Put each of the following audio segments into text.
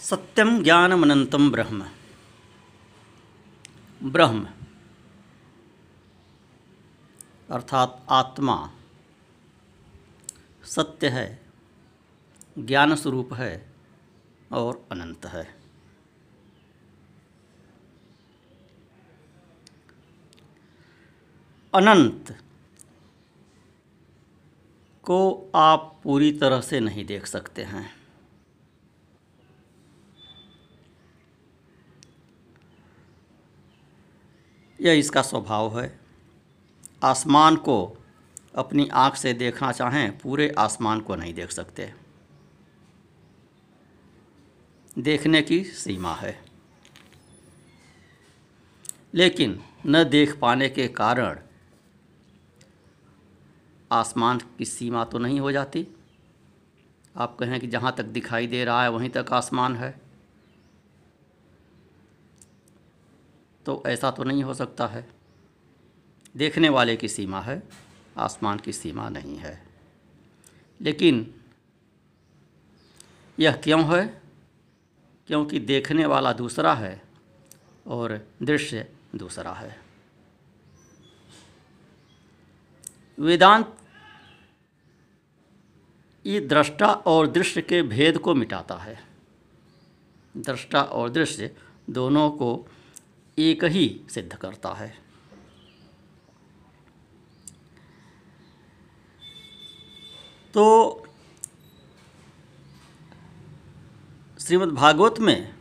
सत्यम ज्ञानमनंतम ब्रह्म। ब्रह्म। अर्थात आत्मा। सत्य है ज्ञान स्वरूप है और अनंत है। अनंत को आप पूरी तरह से नहीं देख सकते हैं। यह इसका स्वभाव है। आसमान को अपनी आँख से देखना चाहें, पूरे आसमान को नहीं देख सकते। देखने की सीमा है। लेकिन न देख पाने के कारण आसमान की सीमा तो नहीं हो जाती। आप कहें कि जहाँ तक दिखाई दे रहा है, वहीं तक आसमान है। तो ऐसा तो नहीं हो सकता है। देखने वाले की सीमा है, आसमान की सीमा नहीं है। लेकिन यह क्यों है? क्योंकि देखने वाला दूसरा है और दृश्य दूसरा है। वेदांत ये दृष्टा और दृश्य के भेद को मिटाता है। दृष्टा और दृश्य दोनों को एक ही सिद्ध करता है। तो श्रीमद् भागवत में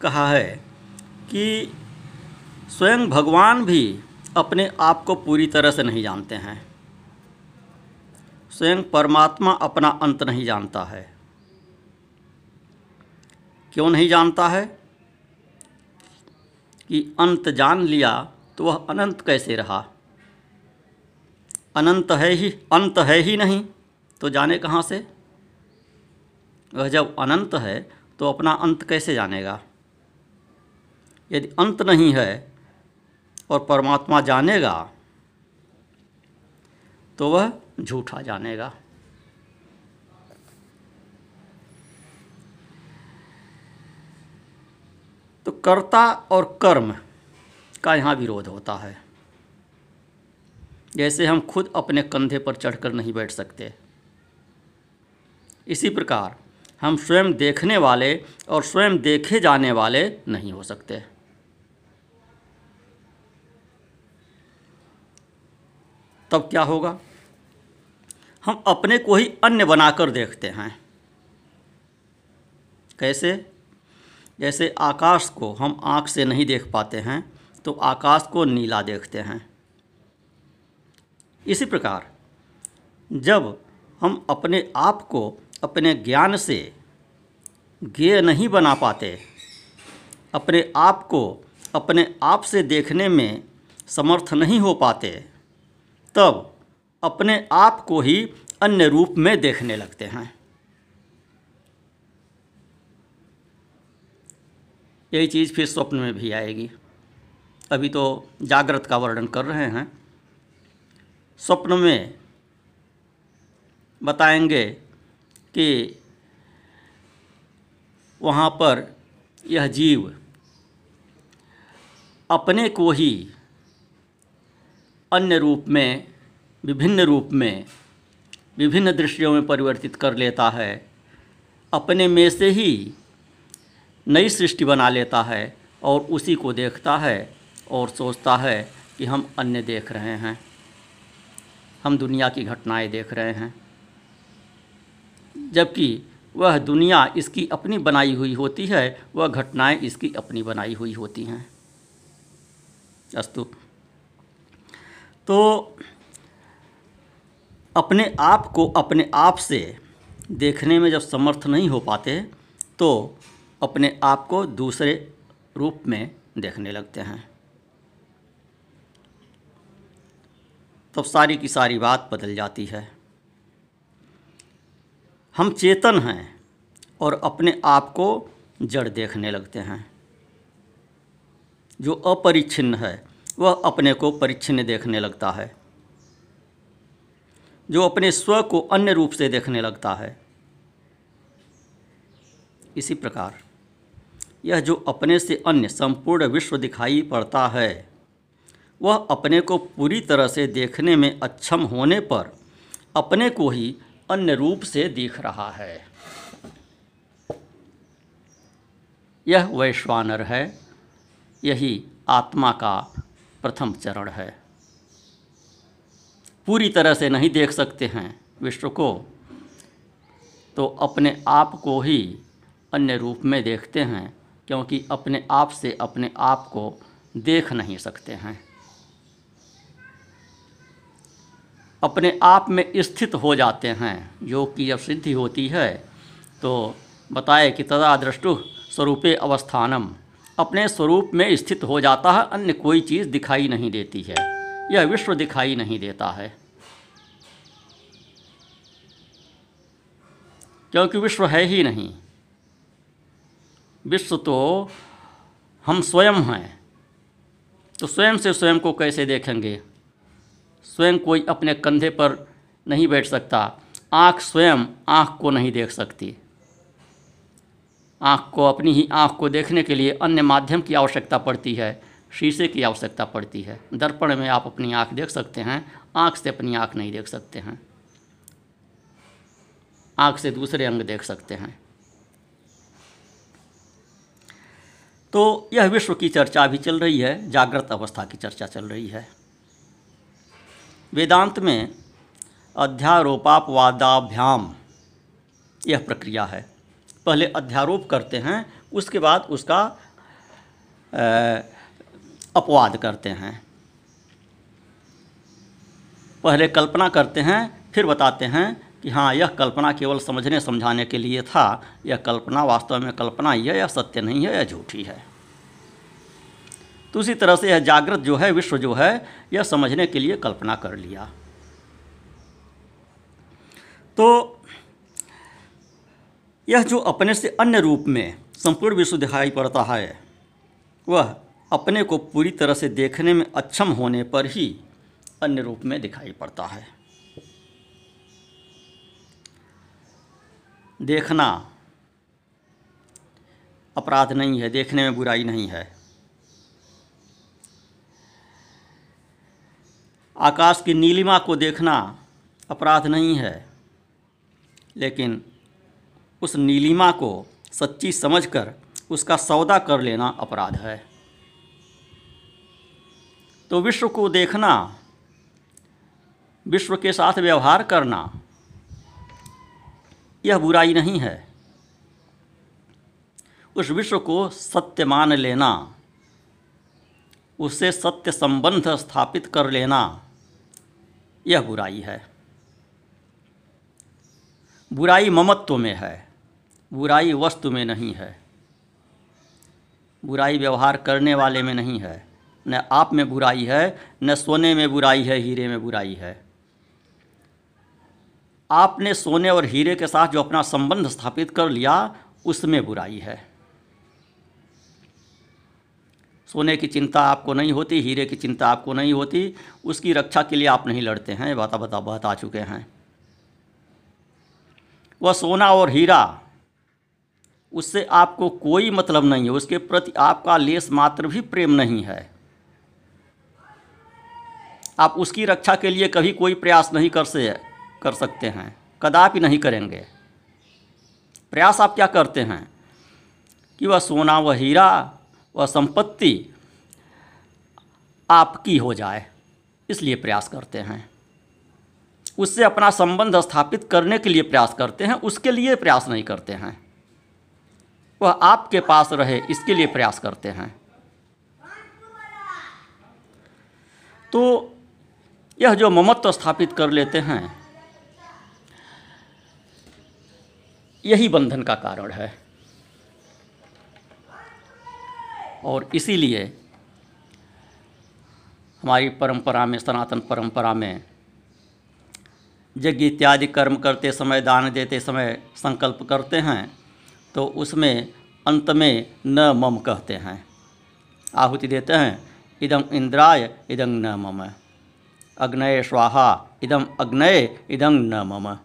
कहा है कि स्वयं भगवान भी अपने आप को पूरी तरह से नहीं जानते हैं। स्वयं परमात्मा अपना अंत नहीं जानता है। क्यों नहीं जानता है? कि अंत जान लिया तो वह अनंत कैसे रहा? अनंत है ही, अंत है ही नहीं तो जाने कहाँ से? वह जब अनंत है तो अपना अंत कैसे जानेगा? यदि अंत नहीं है और परमात्मा जानेगा तो वह झूठा जानेगा। तो कर्ता और कर्म का यहाँ विरोध होता है। जैसे हम खुद अपने कंधे पर चढ़कर नहीं बैठ सकते। इसी प्रकार हम स्वयं देखने वाले और स्वयं देखे जाने वाले नहीं हो सकते। तब क्या होगा? हम अपने को ही अन्य बनाकर देखते हैं। कैसे? जैसे आकाश को हम आँख से नहीं देख पाते हैं तो आकाश को नीला देखते हैं। इसी प्रकार, जब हम अपने आप को अपने ज्ञान से ज्ञेय नहीं बना पाते, अपने आप को अपने आप से देखने में समर्थ नहीं हो पाते, तब अपने आप को ही अन्य रूप में देखने लगते हैं। यही चीज़ फिर स्वप्न में भी आएगी। अभी तो जागृत का वर्णन कर रहे हैं। स्वप्न में बताएँगे कि वहाँ पर यह जीव अपने को ही अन्य रूप में, विभिन्न रूप में, विभिन्न दृश्यों में परिवर्तित कर लेता है। अपने में से ही नई सृष्टि बना लेता है और उसी को देखता है और सोचता है कि हम अन्य देख रहे हैं। हम दुनिया की घटनाएँ देख रहे हैं। जबकि वह दुनिया इसकी अपनी बनाई हुई होती है, वह घटनाएँ इसकी अपनी बनाई हुई होती हैं। अस्तु। तो अपने आप को अपने आप से देखने में जब समर्थ नहीं हो पाते तो अपने आप को दूसरे रूप में देखने लगते हैं। तब सारी की सारी बात बदल जाती है। हम चेतन हैं और अपने आप को जड़ देखने लगते हैं। जो अपरिच्छिन्न है, वह अपने को परिच्छिन्न देखने लगता है। जो अपने स्व को अन्य रूप से देखने लगता है। इसी प्रकार। यह जो अपने से अन्य संपूर्ण विश्व दिखाई पड़ता है, वह अपने को पूरी तरह से देखने में अक्षम होने पर अपने को ही अन्य रूप से दिख रहा है। यह वैश्वानर है, यही आत्मा का प्रथम चरण है। पूरी तरह से नहीं देख सकते हैं विश्व को तो अपने आप को ही अन्य रूप में देखते हैं। क्योंकि अपने आप से अपने आप को देख नहीं सकते हैं। अपने आप में स्थित हो जाते हैं। योग की जब सिद्धि होती है तो बताए कि तदा दृष्टु स्वरूपे अवस्थानम। अपने स्वरूप में स्थित हो जाता है, अन्य कोई चीज़ दिखाई नहीं देती है। यह विश्व दिखाई नहीं देता है। क्योंकि विश्व है ही नहीं। विश्व तो हम स्वयं हैं। तो स्वयं से स्वयं को कैसे देखेंगे? स्वयं कोई अपने कंधे पर नहीं बैठ सकता। आँख स्वयं आँख को नहीं देख सकती। आँख को अपनी ही आँख को देखने के लिए अन्य माध्यम की आवश्यकता पड़ती है। शीशे की आवश्यकता पड़ती है। दर्पण में आप अपनी आँख देख सकते हैं। आँख से अपनी आँख नहीं देख सकते हैं। आँख से दूसरे अंग देख सकते हैं। तो यह विश्व की चर्चा भी चल रही है, जागृत अवस्था की चर्चा चल रही है। वेदांत में अध्यारोपापवादाभ्याम यह प्रक्रिया है। पहले अध्यारोप करते हैं, उसके बाद उसका अपवाद करते हैं। पहले कल्पना करते हैं, फिर बताते हैं कि हाँ यह कल्पना केवल समझने, समझाने के लिए था। यह कल्पना वास्तव में कल्पना ही है या सत्य नहीं है या झूठी है। तो उसी तरह से यह जागृत जो है, विश्व जो है, यह समझने के लिए कल्पना कर लिया। तो यह जो अपने से अन्य रूप में संपूर्ण विश्व दिखाई पड़ता है, वह अपने को पूरी तरह से देखने में अक्षम होने पर ही अन्य रूप में दिखाई पड़ता है। देखना। अपराध नहीं है, देखने में बुराई नहीं है। आकाश की नीलिमा को देखना अपराध नहीं है, लेकिन उस नीलिमा को सच्ची समझकर उसका सौदा कर लेना अपराध है। तो विश्व को देखना, विश्व के साथ व्यवहार करना यह बुराई नहीं है। उस विश्व को सत्य मान लेना उससे सत्य संबंध स्थापित कर लेना, यह बुराई है। बुराई ममत्व में है, बुराई वस्तु में नहीं है। बुराई व्यवहार करने वाले में नहीं है। न आप में बुराई है, न सोने में बुराई है, हीरे में बुराई है। आपने सोने और हीरे के साथ जो अपना संबंध स्थापित कर लिया, उसमें बुराई है। सोने की चिंता आपको नहीं होती, हीरे की चिंता आपको नहीं होती, उसकी रक्षा के लिए आप नहीं लड़ते हैं बता बता बता चुके हैं। वह सोना और हीरा, उससे आपको कोई मतलब नहीं है, उसके प्रति आपका लेस मात्र भी प्रेम नहीं है। आप उसकी रक्षा के लिए कभी कोई प्रयास नहीं कर से कर सकते हैं, कदापि नहीं करेंगे। प्रयास आप क्या करते हैं कि वह सोना, वह हीरा, वह संपत्ति आपकी हो जाए, इसलिए प्रयास करते हैं। उससे अपना संबंध स्थापित करने के लिए प्रयास करते हैं, उसके लिए प्रयास नहीं करते हैं। वह आपके पास रहे, इसके लिए प्रयास करते हैं। तो यह जो ममत्व स्थापित कर लेते हैं यही बंधन का कारण है। और इसीलिए हमारी परंपरा में, सनातन परंपरा में यज्ञ इत्यादि कर्म करते समय, दान देते समय संकल्प करते हैं तो उसमें अंत में न मम कहते हैं। आहुति देते हैं इदम इंद्राय, इदं न मम। अग्नय स्वाहा इदम अग्नय, इदं न मम।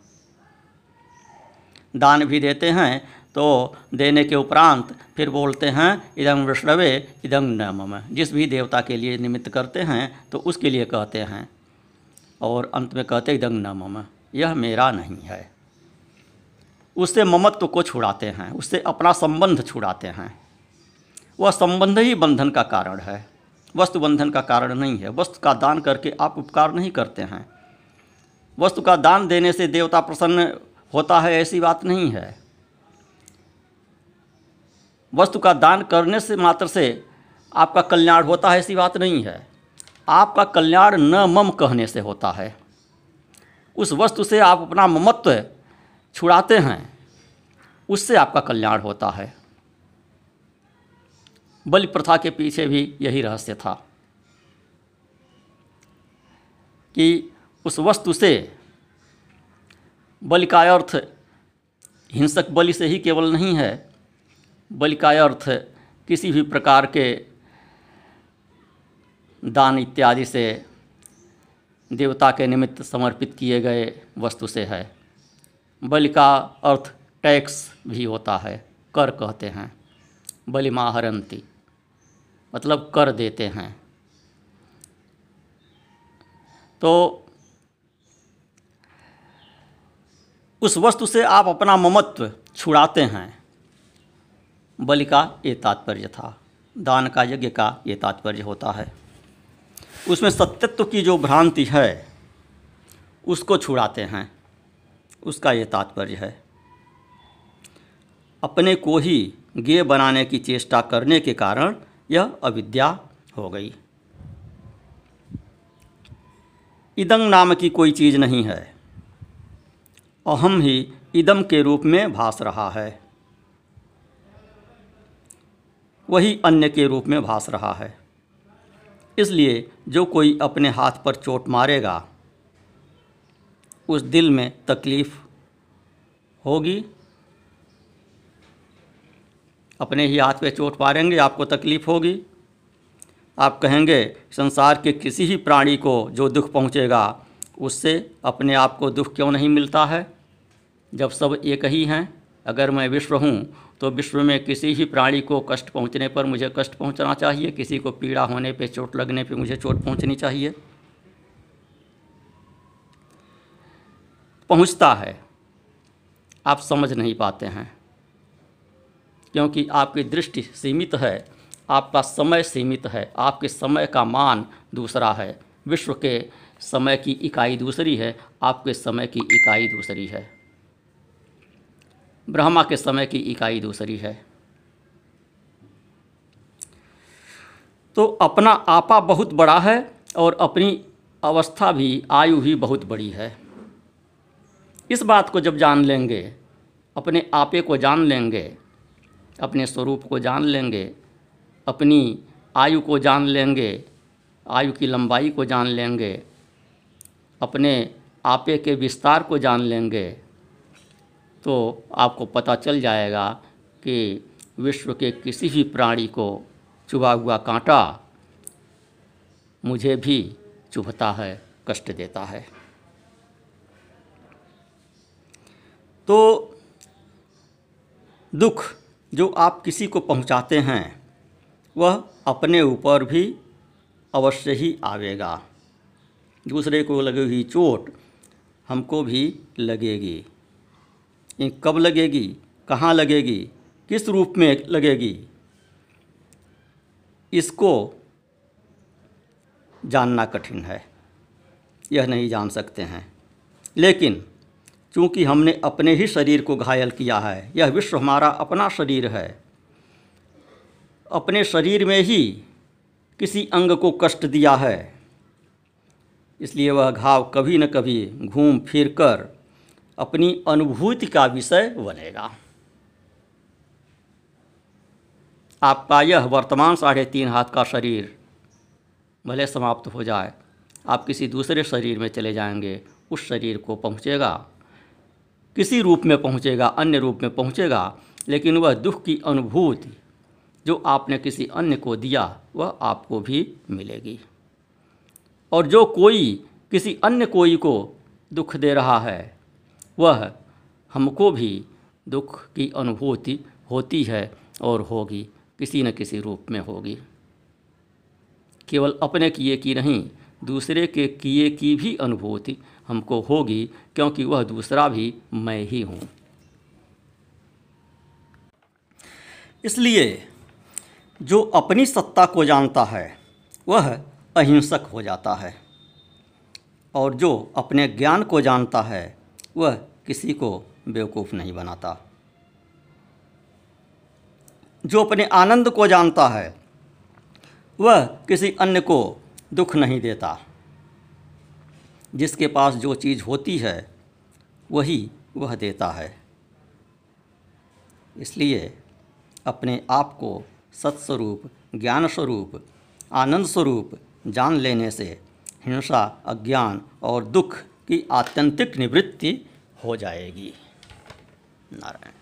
दान भी देते हैं तो देने के उपरांत फिर बोलते हैं, इदं विष्णवे, इदं न मम जिस भी देवता के लिए निमित्त करते हैं तो उसके लिए कहते हैं। और अंत में कहते इदं न मम यह मेरा नहीं है। उससे ममत्व को छुड़ाते हैं, उससे अपना संबंध छुड़ाते हैं। वह संबंध ही बंधन का कारण है। वस्तु बंधन का कारण नहीं है। वस्तु का दान करके आप उपकार नहीं करते हैं। वस्तु का दान देने से देवता प्रसन्न होता है, ऐसी बात नहीं है। वस्तु का दान करने से मात्र से आपका कल्याण होता है, ऐसी बात नहीं है। आपका कल्याण न मम कहने से होता है। उस वस्तु से आप अपना ममत्व छुड़ाते हैं, उससे आपका कल्याण होता है। बलि प्रथा के पीछे भी यही रहस्य था कि उस वस्तु से बलि का अर्थ, हिंसक बलि से ही केवल नहीं है। बलि का अर्थ, किसी भी प्रकार के दान इत्यादि से, देवता के निमित्त समर्पित किए गए वस्तु से है। बलि का अर्थ, टैक्स भी होता है, कर कहते हैं। बलि बलिमाहरंती मतलब कर देते हैं। तो उस वस्तु से आप अपना ममत्व छुड़ाते हैं। बलि का ये तात्पर्य था। दान का यज्ञ का ये तात्पर्य होता है। उसमें सत्यत्व की जो भ्रांति है, उसको छुड़ाते हैं। उसका ये तात्पर्य है। अपने को ही गे बनाने की चेष्टा करने के कारण यह अविद्या हो गई। इदंग नाम की कोई चीज़ नहीं है। अहम ही इदम के रूप में भास रहा है। वही अन्य के रूप में भास रहा है। इसलिए जो कोई अपने हाथ पर चोट मारेगा, उस दिल में तकलीफ़ होगी। अपने ही हाथ पे चोट मारेंगे, आपको तकलीफ़ होगी। आप कहेंगे, संसार के किसी ही प्राणी को जो दुख पहुँचेगा, उससे अपने आप को दुख क्यों नहीं मिलता है? जब सब एक ही हैं, अगर मैं विश्व हूँ तो विश्व में किसी ही प्राणी को कष्ट पहुँचने पर मुझे कष्ट पहुँचना चाहिए, किसी को पीड़ा होने पर चोट लगने पर मुझे चोट पहुँचनी चाहिए। पहुँचता है। आप समझ नहीं पाते हैं, क्योंकि आपकी दृष्टि सीमित है, आपका समय सीमित है, आपके समय का मान दूसरा है। विश्व के समय की इकाई दूसरी है, आपके समय की इकाई दूसरी है। ब्रह्मा के समय की इकाई दूसरी है। तो अपना आपा बहुत बड़ा है और अपनी अवस्था भी, आयु भी बहुत बड़ी है। इस बात को जब जान लेंगे, अपने आपे को जान लेंगे, अपने स्वरूप को जान लेंगे, अपनी आयु को जान लेंगे, आयु की लंबाई को जान लेंगे, अपने आपे के विस्तार को जान लेंगे तो आपको पता चल जाएगा कि विश्व के किसी भी प्राणी को चुभा हुआ कांटा मुझे भी चुभता है, कष्ट देता है। तो दुख जो आप किसी को पहुंचाते हैं, वह अपने ऊपर भी अवश्य ही आवेगा। दूसरे को लगी हुई चोट हमको भी लगेगी। कब लगेगी? कहाँ लगेगी? किस रूप में लगेगी? इसको जानना कठिन है। यह नहीं जान सकते हैं। लेकिन चूँकि हमने अपने ही शरीर को घायल किया है, यह विश्व हमारा अपना शरीर है। अपने शरीर में ही किसी अंग को कष्ट दिया है। इसलिए वह घाव कभी न कभी घूम फिर कर अपनी अनुभूति का विषय बनेगा। आपका यह वर्तमान साढ़े तीन हाथ का शरीर भले समाप्त हो जाए, आप किसी दूसरे शरीर में चले जाएँगे, उस शरीर को पहुँचेगा। किसी रूप में पहुँचेगा, अन्य रूप में पहुँचेगा, लेकिन वह दुख की अनुभूति जो आपने किसी अन्य को दिया, वह आपको भी मिलेगी। और जो कोई किसी अन्य कोई को दुख दे रहा है वह हमको भी दुख की अनुभूति होती है और होगी, किसी न किसी रूप में होगी। केवल अपने किए की नहीं, दूसरे के किए की भी अनुभूति हमको होगी, क्योंकि वह दूसरा भी मैं ही हूँ। इसलिए जो अपनी सत्ता को जानता है, वह अहिंसक हो जाता है। और जो अपने ज्ञान को जानता है वह किसी को बेवकूफ़ नहीं बनाता। जो अपने आनंद को जानता है, वह किसी अन्य को दुख नहीं देता। जिसके पास जो चीज़ होती है, वही वह देता है। इसलिए अपने आप को सत्स्वरूप ज्ञान स्वरूप आनंद स्वरूप जान लेने से हिंसा, अज्ञान और दुख की आत्यंतिक निवृत्ति हो जाएगी। नारायण।